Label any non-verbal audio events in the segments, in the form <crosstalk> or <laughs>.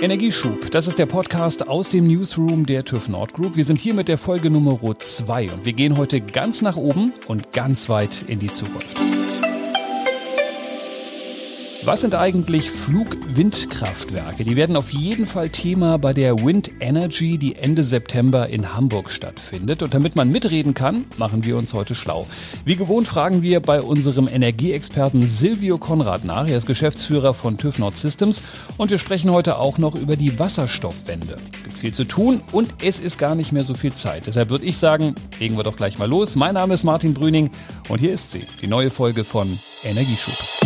Energieschub, das ist der Podcast aus dem Newsroom der TÜV Nord Group. Wir sind hier mit der Folge Nummer 2 und wir gehen heute ganz nach oben und ganz weit in die Zukunft. Was sind eigentlich Flugwindkraftwerke? Die werden auf jeden Fall Thema bei der Wind Energy, die Ende September in Hamburg stattfindet. Und damit man mitreden kann, machen wir uns heute schlau. Wie gewohnt fragen wir bei unserem Energieexperten Silvio Konrad nach. Er ist Geschäftsführer von TÜV Nord Systems. Und wir sprechen heute auch noch über die Wasserstoffwende. Es gibt viel zu tun und es ist gar nicht mehr so viel Zeit. Deshalb würde ich sagen, legen wir doch gleich mal los. Mein Name ist Martin Brüning und hier ist sie, die neue Folge von Energieschub.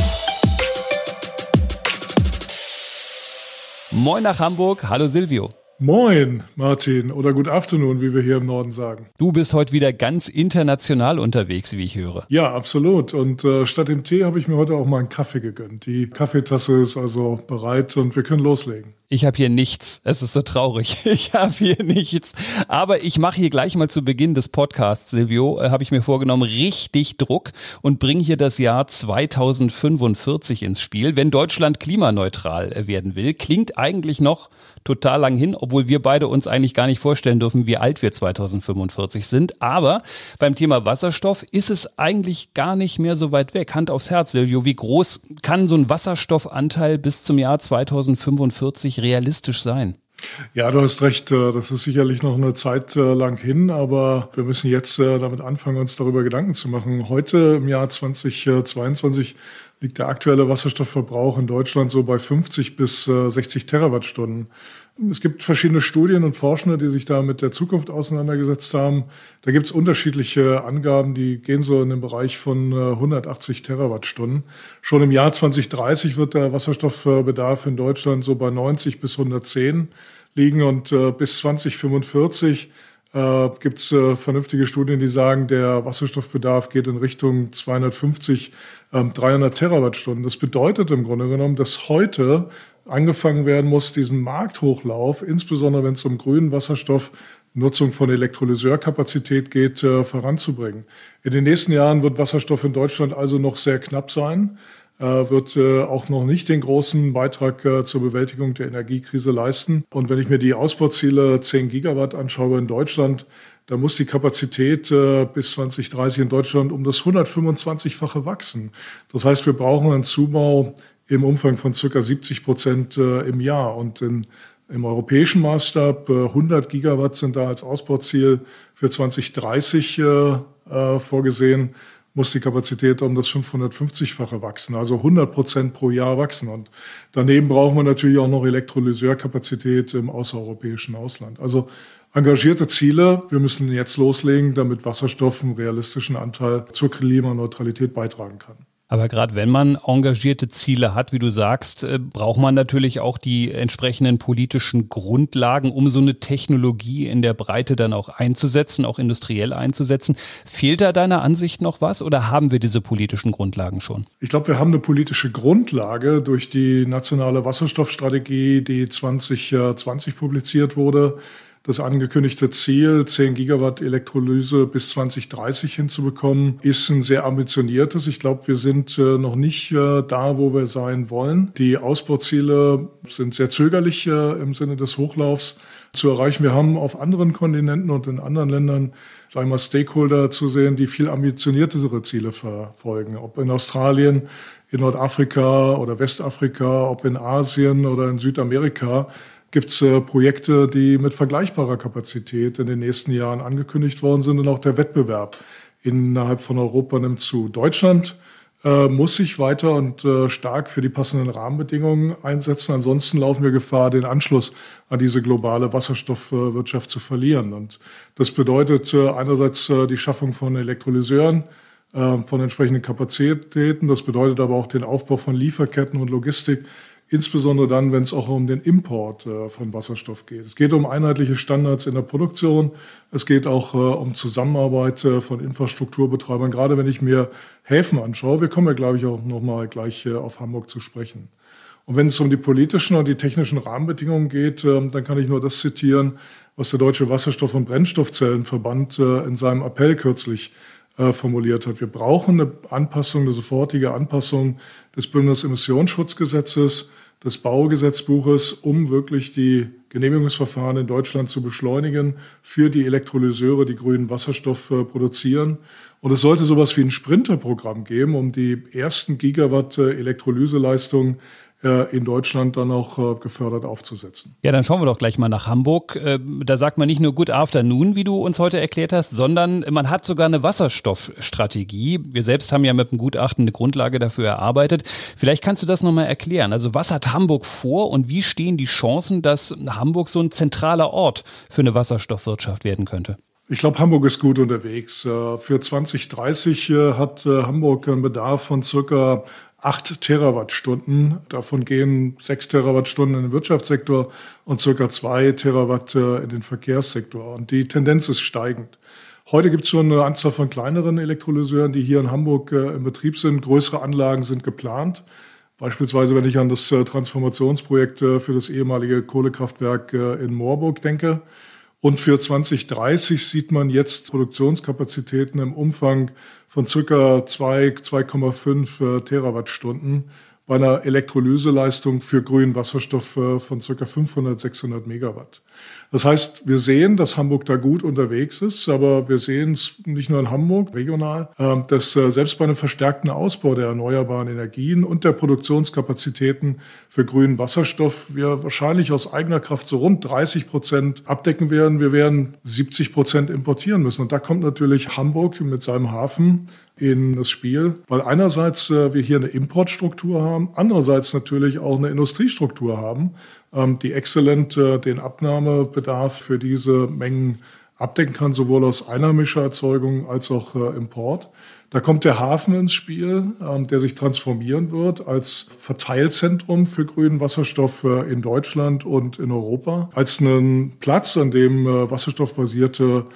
Moin nach Hamburg. Hallo Silvio. Moin, Martin, oder Good Afternoon, wie wir hier im Norden sagen. Du bist heute wieder ganz international unterwegs, wie ich höre. Ja, absolut. Und äh, statt dem Tee habe ich mir heute auch mal einen Kaffee gegönnt. Die Kaffeetasse ist also bereit und wir können loslegen. Ich habe hier nichts. Es ist so traurig. <laughs> Ich habe hier nichts. Aber ich mache hier gleich mal zu Beginn des Podcasts, Silvio, äh, habe ich mir vorgenommen, richtig Druck und bringe hier das Jahr 2045 ins Spiel. Wenn Deutschland klimaneutral äh, werden will, klingt eigentlich noch total lang hin, obwohl wir beide uns eigentlich gar nicht vorstellen dürfen, wie alt wir 2045 sind. Aber beim Thema Wasserstoff ist es eigentlich gar nicht mehr so weit weg. Hand aufs Herz, Silvio. Wie groß kann so ein Wasserstoffanteil bis zum Jahr 2045 realistisch sein? Ja, du hast recht. Äh, das ist sicherlich noch eine Zeit äh, lang hin, aber wir müssen jetzt äh, damit anfangen, uns darüber Gedanken zu machen. Heute im Jahr 2022 liegt der aktuelle Wasserstoffverbrauch in Deutschland so bei 50 bis 60 Terawattstunden. Es gibt verschiedene Studien und Forschende, die sich da mit der Zukunft auseinandergesetzt haben. Da gibt es unterschiedliche Angaben, die gehen so in den Bereich von 180 Terawattstunden. Schon im Jahr 2030 wird der Wasserstoffbedarf in Deutschland so bei 90 bis 110 liegen und äh, bis 2045 äh, gibt es äh, vernünftige Studien, die sagen, der Wasserstoffbedarf geht in Richtung 250, äh, 300 Terawattstunden. Das bedeutet im Grunde genommen, dass heute angefangen werden muss, diesen Markthochlauf, insbesondere wenn es um grünen Wasserstoff, Nutzung von Elektrolyseurkapazität geht, äh, voranzubringen. In den nächsten Jahren wird Wasserstoff in Deutschland also noch sehr knapp sein. Äh, wird äh, auch noch nicht den großen Beitrag äh, zur Bewältigung der Energiekrise leisten. Und wenn ich mir die Ausbauziele 10 Gigawatt anschaue in Deutschland, da muss die Kapazität bis 2030 in Deutschland um das 125-fache wachsen. Das heißt, wir brauchen einen Zubau im Umfang von circa 70 Prozent im Jahr. Und in, im europäischen Maßstab 100 Gigawatt sind da als Ausbauziel für 2030 vorgesehen muss die Kapazität um das 550-fache wachsen, also 100 Prozent pro Jahr wachsen. Und daneben brauchen wir natürlich auch noch Elektrolyseurkapazität im außereuropäischen Ausland. Also engagierte Ziele. Wir müssen jetzt loslegen, damit Wasserstoff einen realistischen Anteil zur Klimaneutralität beitragen kann. Aber gerade wenn man engagierte Ziele hat, wie du sagst, äh, braucht man natürlich auch die entsprechenden politischen Grundlagen, um so eine Technologie in der Breite dann auch einzusetzen, auch industriell einzusetzen. Fehlt da deiner Ansicht noch was oder haben wir diese politischen Grundlagen schon? Ich glaube, wir haben eine politische Grundlage durch die nationale Wasserstoffstrategie, die 2020 publiziert wurde das angekündigte Ziel, 10 Gigawatt Elektrolyse bis 2030 hinzubekommen, ist ein sehr ambitioniertes. Ich glaube, wir sind äh, noch nicht äh, da, wo wir sein wollen. Die Ausbauziele sind sehr zögerlich äh, im Sinne des Hochlaufs zu erreichen. Wir haben auf anderen Kontinenten und in anderen Ländern, sagen wir mal, Stakeholder zu sehen, die viel ambitioniertere Ziele verfolgen. Ob in Australien, in Nordafrika oder Westafrika, ob in Asien oder in Südamerika gibt es äh, Projekte, die mit vergleichbarer Kapazität in den nächsten Jahren angekündigt worden sind und auch der Wettbewerb innerhalb von Europa nimmt zu. Deutschland äh, muss sich weiter und äh, stark für die passenden Rahmenbedingungen einsetzen. Ansonsten laufen wir Gefahr, den Anschluss an diese globale Wasserstoffwirtschaft zu verlieren. Und das bedeutet äh, einerseits äh, die Schaffung von Elektrolyseuren, äh, von entsprechenden Kapazitäten. Das bedeutet aber auch den Aufbau von Lieferketten und Logistik insbesondere dann, wenn es auch um den Import äh, von Wasserstoff geht. Es geht um einheitliche Standards in der Produktion. Es geht auch äh, um Zusammenarbeit äh, von Infrastrukturbetreibern. Gerade wenn ich mir Häfen anschaue, wir kommen ja, glaube ich, auch nochmal gleich auf Hamburg zu sprechen. Und wenn es um die politischen und die technischen Rahmenbedingungen geht, äh, dann kann ich nur das zitieren, was der Deutsche Wasserstoff- und Brennstoffzellenverband in seinem Appell kürzlich äh, formuliert hat. Wir brauchen eine Anpassung, eine sofortige Anpassung des Bundesemissionsschutzgesetzes. des Baugesetzbuches, um wirklich die Genehmigungsverfahren in Deutschland zu beschleunigen für die Elektrolyseure, die grünen Wasserstoff äh, produzieren. Und es sollte sowas wie ein Sprinterprogramm geben, um die ersten Gigawatt äh, Elektrolyseleistung äh, in Deutschland dann auch äh, gefördert aufzusetzen. Ja, dann schauen wir doch gleich mal nach Hamburg. Äh, da sagt man nicht nur Good Afternoon, wie du uns heute erklärt hast, sondern man hat sogar eine Wasserstoffstrategie. Wir selbst haben ja mit dem Gutachten eine Grundlage dafür erarbeitet. Vielleicht kannst du das nochmal erklären. Also was hat Hamburg vor und wie stehen die Chancen, dass Hamburg so ein zentraler Ort für eine Wasserstoffwirtschaft werden könnte? Ich glaube, Hamburg ist gut unterwegs. Für 2030 hat Hamburg einen Bedarf von circa 8 Terawattstunden. Davon gehen 6 Terawattstunden in den Wirtschaftssektor und circa 2 Terawatt äh, in den Verkehrssektor. Und die Tendenz ist steigend. Heute gibt es schon eine Anzahl von kleineren Elektrolyseuren, die hier in Hamburg äh, im Betrieb sind. Größere Anlagen sind geplant. Beispielsweise, wenn ich an das äh, Transformationsprojekt für das ehemalige Kohlekraftwerk in Moorburg denke. Und für 2030 sieht man jetzt Produktionskapazitäten im Umfang von circa 2, 2,5 äh, Terawattstunden bei einer Elektrolyseleistung für grünen Wasserstoff äh, von circa 500, 600 Megawatt. Das heißt, wir sehen, dass Hamburg da gut unterwegs ist, aber wir sehen es nicht nur in Hamburg, regional, ähm, dass äh, selbst bei einem verstärkten Ausbau der erneuerbaren Energien und der Produktionskapazitäten für grünen Wasserstoff wir wahrscheinlich aus eigener Kraft so rund 30 Prozent abdecken werden. Wir werden 70 Prozent importieren müssen. Und da kommt natürlich Hamburg mit seinem Hafen in das Spiel, weil einerseits äh, wir hier eine Importstruktur haben, andererseits natürlich auch eine Industriestruktur haben, ähm, die exzellent äh, den Abnahmebedarf für diese Mengen abdecken kann, sowohl aus einheimischer Erzeugung als auch äh, Import. Da kommt der Hafen ins Spiel, ähm, der sich transformieren wird als Verteilzentrum für grünen Wasserstoff äh, in Deutschland und in Europa, als einen Platz, an dem wasserstoffbasierte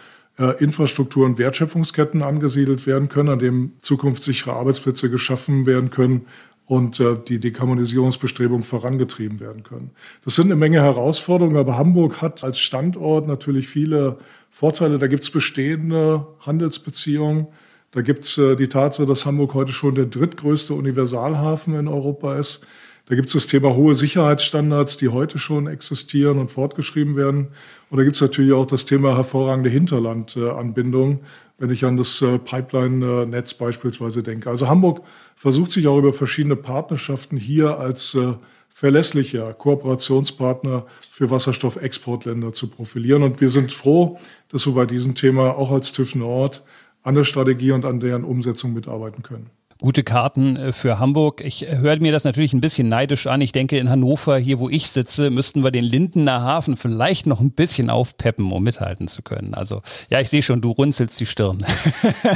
Infrastruktur und Wertschöpfungsketten angesiedelt werden können, an dem zukunftssichere Arbeitsplätze geschaffen werden können und äh, die Dekarbonisierungsbestrebungen vorangetrieben werden können. Das sind eine Menge Herausforderungen, aber Hamburg hat als Standort natürlich viele Vorteile. Da gibt es bestehende Handelsbeziehungen. Da gibt es äh, die Tatsache, dass Hamburg heute schon der drittgrößte Universalhafen in Europa ist. Da gibt es das Thema hohe Sicherheitsstandards, die heute schon existieren und fortgeschrieben werden. Und da gibt es natürlich auch das Thema hervorragende Hinterlandanbindung, wenn ich an das äh, Pipeline-Netz beispielsweise denke. Also Hamburg versucht sich auch über verschiedene Partnerschaften hier als äh, verlässlicher Kooperationspartner für Wasserstoffexportländer zu profilieren. Und wir sind froh, dass wir bei diesem Thema auch als TÜV Nord an der Strategie und an deren Umsetzung mitarbeiten können gute Karten äh, für Hamburg. Ich äh, höre mir das natürlich ein bisschen neidisch an. Ich denke, in Hannover, hier wo ich sitze, müssten wir den Lindener Hafen vielleicht noch ein bisschen aufpeppen, um mithalten zu können. Also ja, ich sehe schon, du runzelst die Stirn.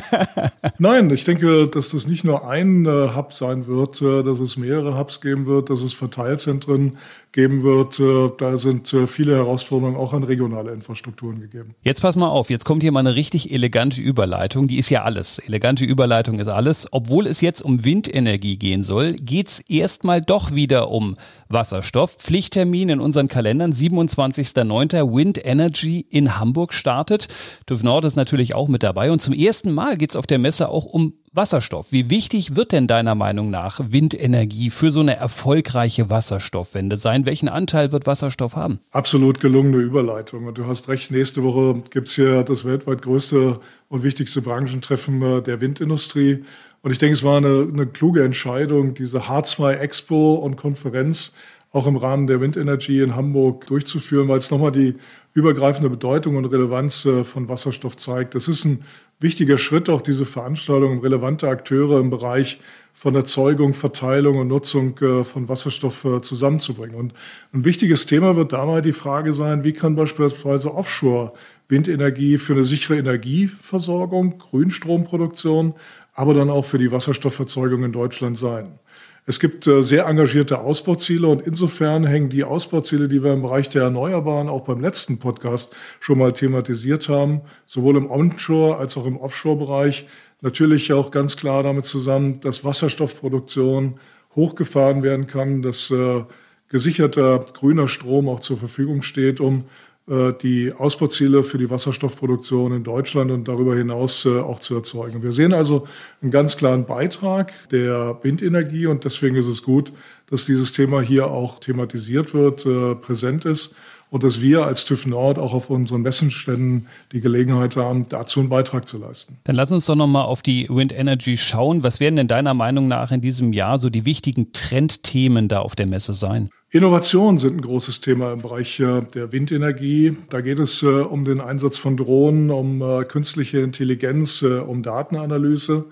<laughs> Nein, ich denke, dass das nicht nur ein äh, Hub sein wird, dass es mehrere Hubs geben wird, dass es Verteilzentren geben wird. Äh, da sind äh, viele Herausforderungen auch an regionale Infrastrukturen gegeben. Jetzt pass mal auf, jetzt kommt hier mal eine richtig elegante Überleitung. Die ist ja alles. Elegante Überleitung ist alles. Obwohl es jetzt um Windenergie gehen soll, geht's erstmal doch wieder um Wasserstoff. Pflichttermin in unseren Kalendern, 27.09. Wind Energy in Hamburg startet. TÜV Nord ist natürlich auch mit dabei. Und zum ersten Mal geht's auf der Messe auch um Wasserstoff. Wie wichtig wird denn deiner Meinung nach Windenergie für so eine erfolgreiche Wasserstoffwende sein? Welchen Anteil wird Wasserstoff haben? Absolut gelungene Überleitung. Und du hast recht, nächste Woche gibt's hier das weltweit größte und wichtigste Branchentreffen äh, der Windindustrie. Und ich denke, es war eine, eine kluge Entscheidung, diese H2 Expo und Konferenz auch im Rahmen der Windenergie in Hamburg durchzuführen, weil es nochmal die übergreifende Bedeutung und Relevanz äh, von Wasserstoff zeigt. Das ist ein wichtiger Schritt, auch diese Veranstaltung, um relevante Akteure im Bereich von Erzeugung, Verteilung und Nutzung äh, von Wasserstoff äh, zusammenzubringen. Und ein wichtiges Thema wird dabei die Frage sein, wie kann beispielsweise Offshore Windenergie für eine sichere Energieversorgung, Grünstromproduktion, aber dann auch für die Wasserstoffverzeugung in Deutschland sein. Es gibt äh, sehr engagierte Ausbauziele und insofern hängen die Ausbauziele, die wir im Bereich der Erneuerbaren auch beim letzten Podcast schon mal thematisiert haben, sowohl im Onshore als auch im Offshore-Bereich, natürlich auch ganz klar damit zusammen, dass Wasserstoffproduktion hochgefahren werden kann, dass äh, gesicherter grüner Strom auch zur Verfügung steht, um die Ausbauziele für die Wasserstoffproduktion in Deutschland und darüber hinaus äh, auch zu erzeugen. Wir sehen also einen ganz klaren Beitrag der Windenergie und deswegen ist es gut, dass dieses Thema hier auch thematisiert wird, äh, präsent ist und dass wir als TÜV Nord auch auf unseren Messenständen die Gelegenheit haben, dazu einen Beitrag zu leisten. Dann lass uns doch nochmal auf die Wind Energy schauen. Was werden denn deiner Meinung nach in diesem Jahr so die wichtigen Trendthemen da auf der Messe sein? Innovationen sind ein großes Thema im Bereich äh, der Windenergie. Da geht es äh, um den Einsatz von Drohnen, um äh, künstliche Intelligenz, um Datenanalyse.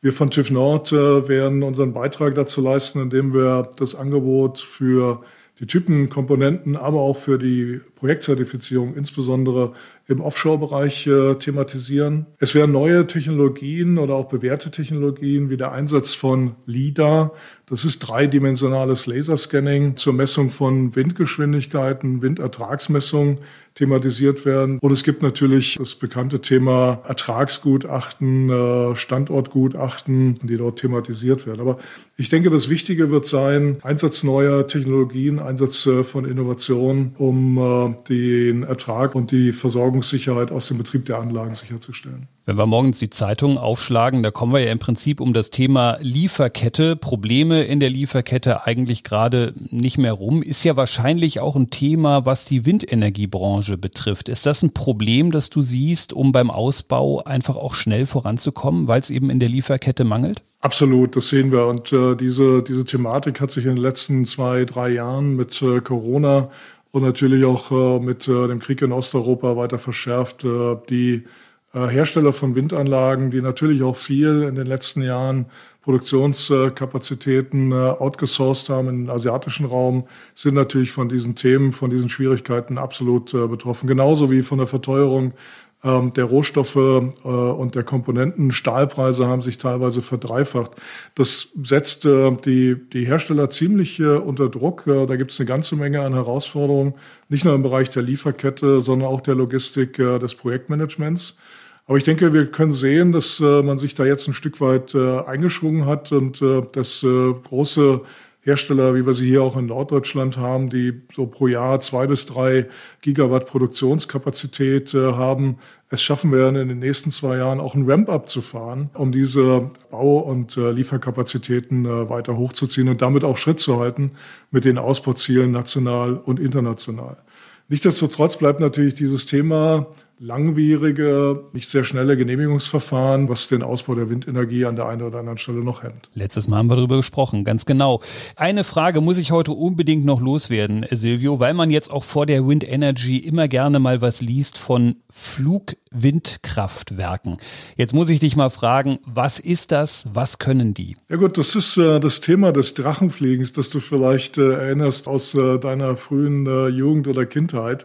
Wir von TÜV Nord werden unseren Beitrag dazu leisten, indem wir das Angebot für die Typenkomponenten, aber auch für die Projektzertifizierung, insbesondere im Offshore-Bereich, äh, thematisieren. Es werden neue Technologien oder auch bewährte Technologien wie der Einsatz von LIDAR. Das ist dreidimensionales Laserscanning zur Messung von Windgeschwindigkeiten, Windertragsmessung thematisiert werden. Und es gibt natürlich das bekannte Thema Ertragsgutachten, äh, Standortgutachten, die dort thematisiert werden. Aber ich denke, das Wichtige wird sein, Einsatz neuer Technologien, Einsatz äh, von Innovationen, um den Ertrag und die Versorgungssicherheit aus dem Betrieb der Anlagen sicherzustellen. Wenn wir morgens die Zeitung aufschlagen, da kommen wir ja im Prinzip um das Thema Lieferkette, Probleme in der Lieferkette eigentlich gerade nicht mehr rum. Ist ja wahrscheinlich auch ein Thema, was die Windenergiebranche betrifft. Ist das ein Problem, das du siehst, um beim Ausbau einfach auch schnell voranzukommen, weil es eben in der Lieferkette mangelt? Absolut, das sehen wir. Und äh, diese, diese Thematik hat sich in den letzten zwei, drei Jahren mit äh, Corona und natürlich auch äh, mit äh, dem Krieg in Osteuropa weiter verschärft. Äh, die Hersteller von Windanlagen, die natürlich auch viel in den letzten Jahren Produktionskapazitäten outgesourced haben im asiatischen Raum, sind natürlich von diesen Themen, von diesen Schwierigkeiten absolut betroffen. Genauso wie von der Verteuerung ähm, der Rohstoffe und der Komponenten. Stahlpreise haben sich teilweise verdreifacht. Das setzt die, die Hersteller ziemlich unter Druck. da gibt es eine ganze Menge an Herausforderungen, nicht nur im Bereich der Lieferkette, sondern auch der Logistik des Projektmanagements. Aber ich denke, wir können sehen, dass äh, man sich da jetzt ein Stück weit äh, eingeschwungen hat und äh, äh, große Hersteller, wie wir sie hier auch in Norddeutschland haben, die so pro Jahr zwei bis drei Gigawatt Produktionskapazität äh, haben, es schaffen werden, in den nächsten zwei Jahren auch ein Ramp-up zu fahren, um diese Bau- und äh, Lieferkapazitäten äh, weiter hochzuziehen und damit auch Schritt zu halten mit den Ausbauzielen national und international. Nichtsdestotrotz bleibt natürlich dieses Thema langwierige, nicht sehr schnelle Genehmigungsverfahren, was den Ausbau der Windenergie an der einen oder anderen Stelle noch hemmt. Letztes Mal haben wir darüber gesprochen, ganz genau. Eine Frage muss ich heute unbedingt noch loswerden, Silvio, weil man jetzt auch vor der Wind Energy immer gerne mal was liest von Flugwindkraftwerken. Jetzt muss ich dich mal fragen, was ist das? Was können die? Ja gut, das ist äh, das Thema des Drachenfliegens, das du vielleicht äh, erinnerst aus äh, deiner frühen äh, Jugend oder Kindheit.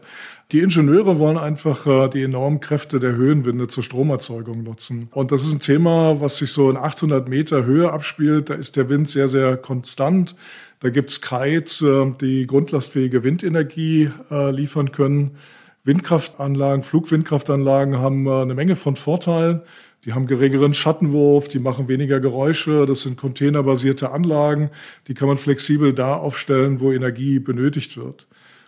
Die Ingenieure wollen einfach äh, die enormen Kräfte der Höhenwinde zur Stromerzeugung nutzen. Und das ist ein Thema, was sich so in 800 Meter Höhe abspielt. Da ist der Wind sehr, sehr konstant. Da gibt's Kites, äh, die grundlastfähige Windenergie äh, liefern können. Windkraftanlagen, Flugwindkraftanlagen haben eine Menge von Vorteilen. Die haben geringeren Schattenwurf, die machen weniger Geräusche. Das sind containerbasierte Anlagen. Die kann man flexibel da aufstellen, wo Energie benötigt wird.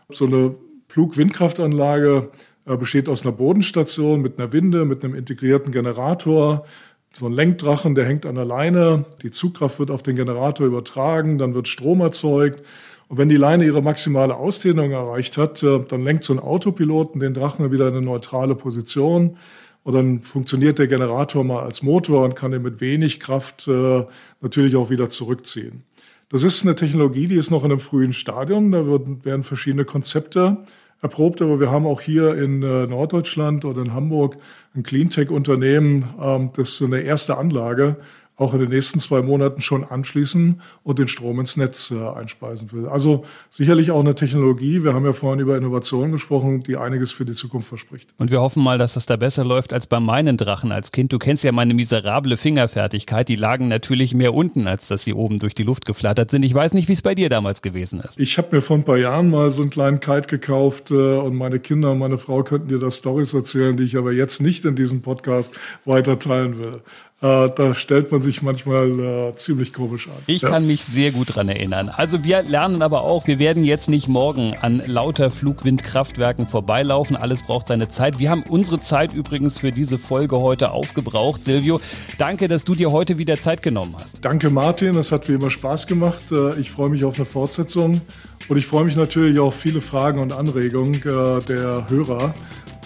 So eine Flugwindkraftanlage äh, besteht aus einer Bodenstation mit einer Winde, mit einem integrierten Generator, so ein Lenkdrachen, der hängt an der Leine. Die Zugkraft wird auf den Generator übertragen, dann wird Strom erzeugt. Und wenn die Leine ihre maximale Ausdehnung erreicht hat, äh, dann lenkt so ein Autopiloten den Drachen wieder in eine neutrale Position. Und dann funktioniert der Generator mal als Motor und kann ihn mit wenig Kraft äh, natürlich auch wieder zurückziehen. Das ist eine Technologie, die ist noch in einem frühen Stadium. Da werden verschiedene Konzepte erprobt, aber wir haben auch hier in äh, Norddeutschland oder in Hamburg ein Cleantech-Unternehmen, ähm, das eine erste Anlage auch in den nächsten zwei Monaten schon anschließen und den Strom ins Netz äh, einspeisen will. Also sicherlich auch eine Technologie. Wir haben ja vorhin über Innovationen gesprochen, die einiges für die Zukunft verspricht. Und wir hoffen mal, dass das da besser läuft als bei meinen Drachen als Kind. Du kennst ja meine miserable Fingerfertigkeit. Die lagen natürlich mehr unten, als dass sie oben durch die Luft geflattert sind. Ich weiß nicht, wie es bei dir damals gewesen ist. Ich habe mir vor ein paar Jahren mal so einen kleinen Kite gekauft äh, und meine Kinder und meine Frau könnten dir da Stories erzählen, die ich aber jetzt nicht in diesem Podcast weiter teilen will. Äh, da stellt man sich manchmal äh, ziemlich komisch an. Ich ja? kann mich sehr gut dran erinnern. Also wir lernen aber auch, wir werden jetzt nicht morgen an lauter Flugwindkraftwerken vorbeilaufen. Alles braucht seine Zeit. Wir haben unsere Zeit übrigens für diese Folge heute aufgebraucht. Silvio, danke, dass du dir heute wieder Zeit genommen hast. Danke, Martin. Es hat wie immer Spaß gemacht. Äh, ich freue mich auf eine Fortsetzung und ich freue mich natürlich auf viele Fragen und Anregungen äh, der Hörer.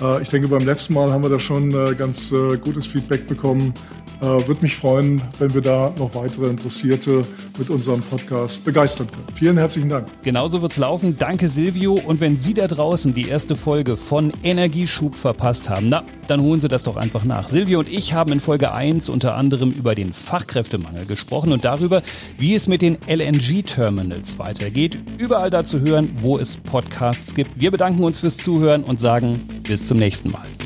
Äh, ich denke, beim letzten Mal haben wir da schon ganz gutes Feedback bekommen. Äh, Würde mich freuen, wenn wir da noch weitere Interessierte mit unserem Podcast begeistern können. Vielen herzlichen Dank. Genauso wird's laufen. Danke Silvio. Und wenn Sie da draußen die erste Folge von Energieschub verpasst haben, na, dann holen Sie das doch einfach nach. Silvio und ich haben in Folge 1 unter anderem über den Fachkräftemangel gesprochen und darüber, wie es mit den LNG-Terminals weitergeht. Überall da zu hören, wo es Podcasts gibt. Wir bedanken uns fürs Zuhören und sagen bis zum nächsten Mal.